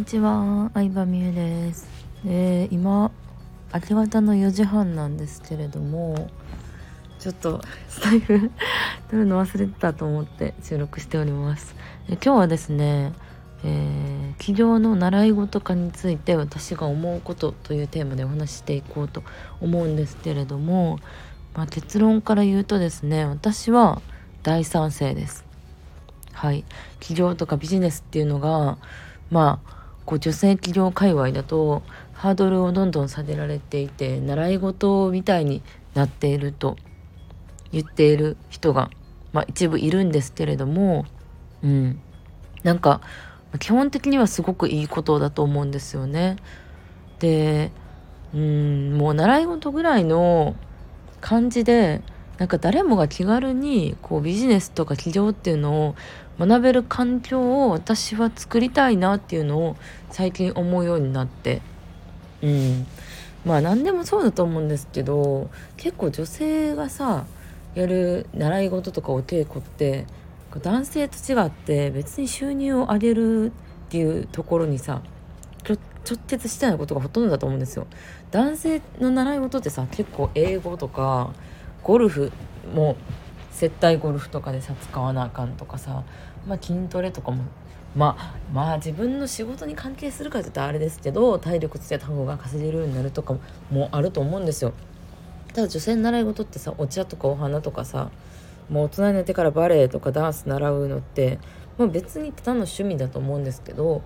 にちは、相葉美優です。えー、今明け方の4時半なんですけれども、ちょっとスタイフ撮るの忘れてたと思って収録しております。え今日はですね、えー、起業の習い事化について私が思うことというテーマでお話ししていこうと思うんですけれども、まあ、結論から言うとですね私は大賛成です。はい、起業とかビジネスっていうのがまあこう女性企業界隈だとハードルをどんどん下げられていて習い事みたいになっていると言っている人が、まあ、一部いるんですけれども、うん、なんか基本的にはすごくいいことだと思うんですよね。でうんもう習い事ぐらいの感じでなんか誰もが気軽にこうビジネスとか起業っていうのを学べる環境を私は作りたいなっていうのを最近思うようになってうんまあ何でもそうだと思うんですけど結構女性がさやる習い事とかお稽古って男性と違って別に収入を上げるっていうところにさ直結してないことがほとんどだと思うんですよ。男性の習い事ってさ結構英語とかゴルフも接待ゴルフとかでさ使わなあかんとかさ、まあ、筋トレとかもまあまあ自分の仕事に関係するかって言ったらあれですけど体力つけた方が稼げるようになるとかもあると思うんですよ。ただ女性の習い事ってさお茶とかお花とかさもう大人になってからバレエとかダンス習うのって、まあ、別にただの趣味だと思うんですけど、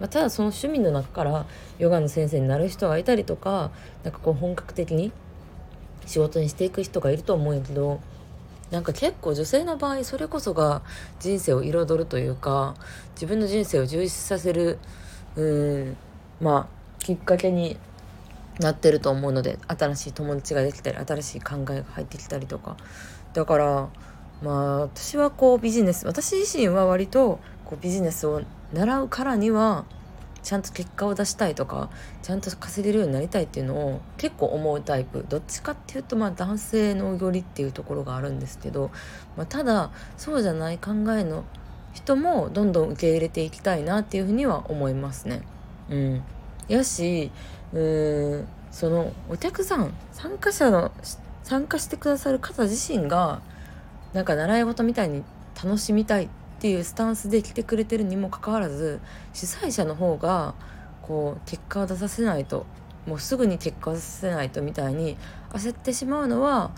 まあ、ただその趣味の中からヨガの先生になる人がいたりとかなんかこう本格的に仕事にしていく人がいると思うんやけどなんか結構女性の場合それこそが人生を彩るというか自分の人生を充実させるうんまあきっかけになってると思うので新しい友達ができたり新しい考えが入ってきたりとか。だからまあ私はこうビジネス私自身は割とこうビジネスを習うからにはちゃんと結果を出したいとかちゃんと稼げるようになりたいっていうのを結構思うタイプどっちかっていうとまあ男性のよりっていうところがあるんですけど、まあ、ただそうじゃない考えの人もどんどん受け入れていきたいなっていうふうには思いますね。うん、やしうーんそのお客さん参加者の参加してくださる方自身がなんか習い事みたいに楽しみたいっっていうスタンスで来てくれてるにもかかわらず主催者の方がこう結果を出させないともうすぐに結果を出させないとみたいに焦ってしまうのは、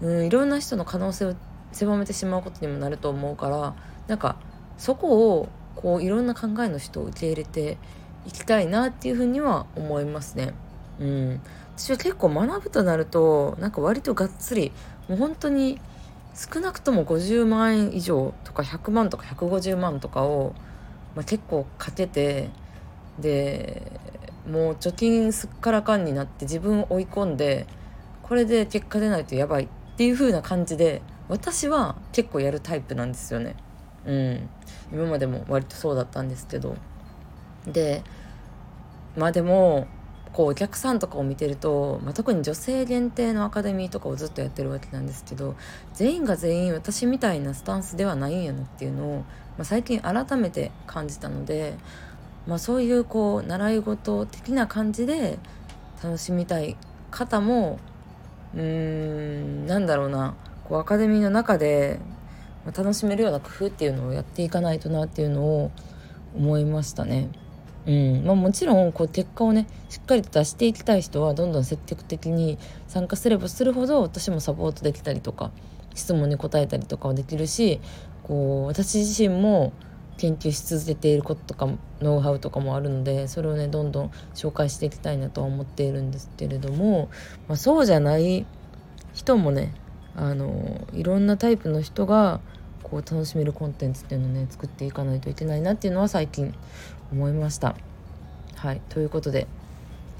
うん、いろんな人の可能性を狭めてしまうことにもなると思うからなんかそこをこういろんな考えの人を受け入れていきたいなっていうふうには思いますね。うん、私は結構学ぶとなるとなんか割とがっつりもう本当に少なくとも50万円以上とか100万とか150万とかを、まあ、結構かけてでもう貯金すっからかんになって自分を追い込んでこれで結果出ないとやばいっていう風な感じで私は結構やるタイプなんですよね。うん、今までも割とそうだったんですけどでまあでもこうお客さんとかを見てると、まあ、特に女性限定のアカデミーとかをずっとやってるわけなんですけど全員が全員私みたいなスタンスではないんやなっていうのを、まあ、最近改めて感じたので、まあ、そういうこう習い事的な感じで楽しみたい方もうーんなんだろうなこうアカデミーの中で楽しめるような工夫っていうのをやっていかないとなっていうのを思いましたね。うん。まあ、もちろんこう結果をねしっかりと出していきたい人はどんどん積極的に参加すればするほど私もサポートできたりとか質問に答えたりとかはできるしこう私自身も研究し続けていることとかノウハウとかもあるのでそれをねどんどん紹介していきたいなとは思っているんですけれども、まあ、そうじゃない人もねあのいろんなタイプの人がこう楽しめるコンテンツっていうのをね作っていかないといけないなっていうのは最近思いました。はい。ということで、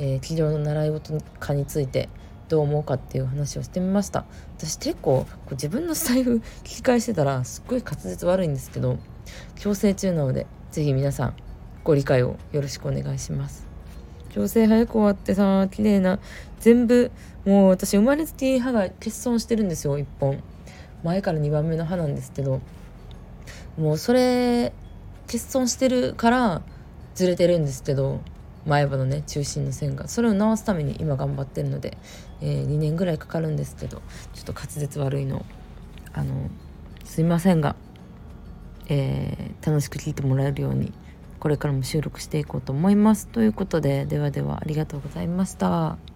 えー、企業の習い事化についてどう思うかっていう話をしてみました。私結構自分のスタイフ聞き返してたらすっごい滑舌悪いんですけど矯正中なので是非皆さんご理解をよろしくお願いします。矯正早く終わってさ綺麗な全部もう私生まれつき歯が欠損してるんですよ1本。前から2番目の歯なんですけどもうそれ欠損してるからずれてるんですけど前歯のね中心の線がそれを直すために今頑張ってるので、えー、2年ぐらいかかるんですけどちょっと滑舌悪いのあのすいませんが、えー、楽しく聞いてもらえるようにこれからも収録していこうと思いますということでではではありがとうございました。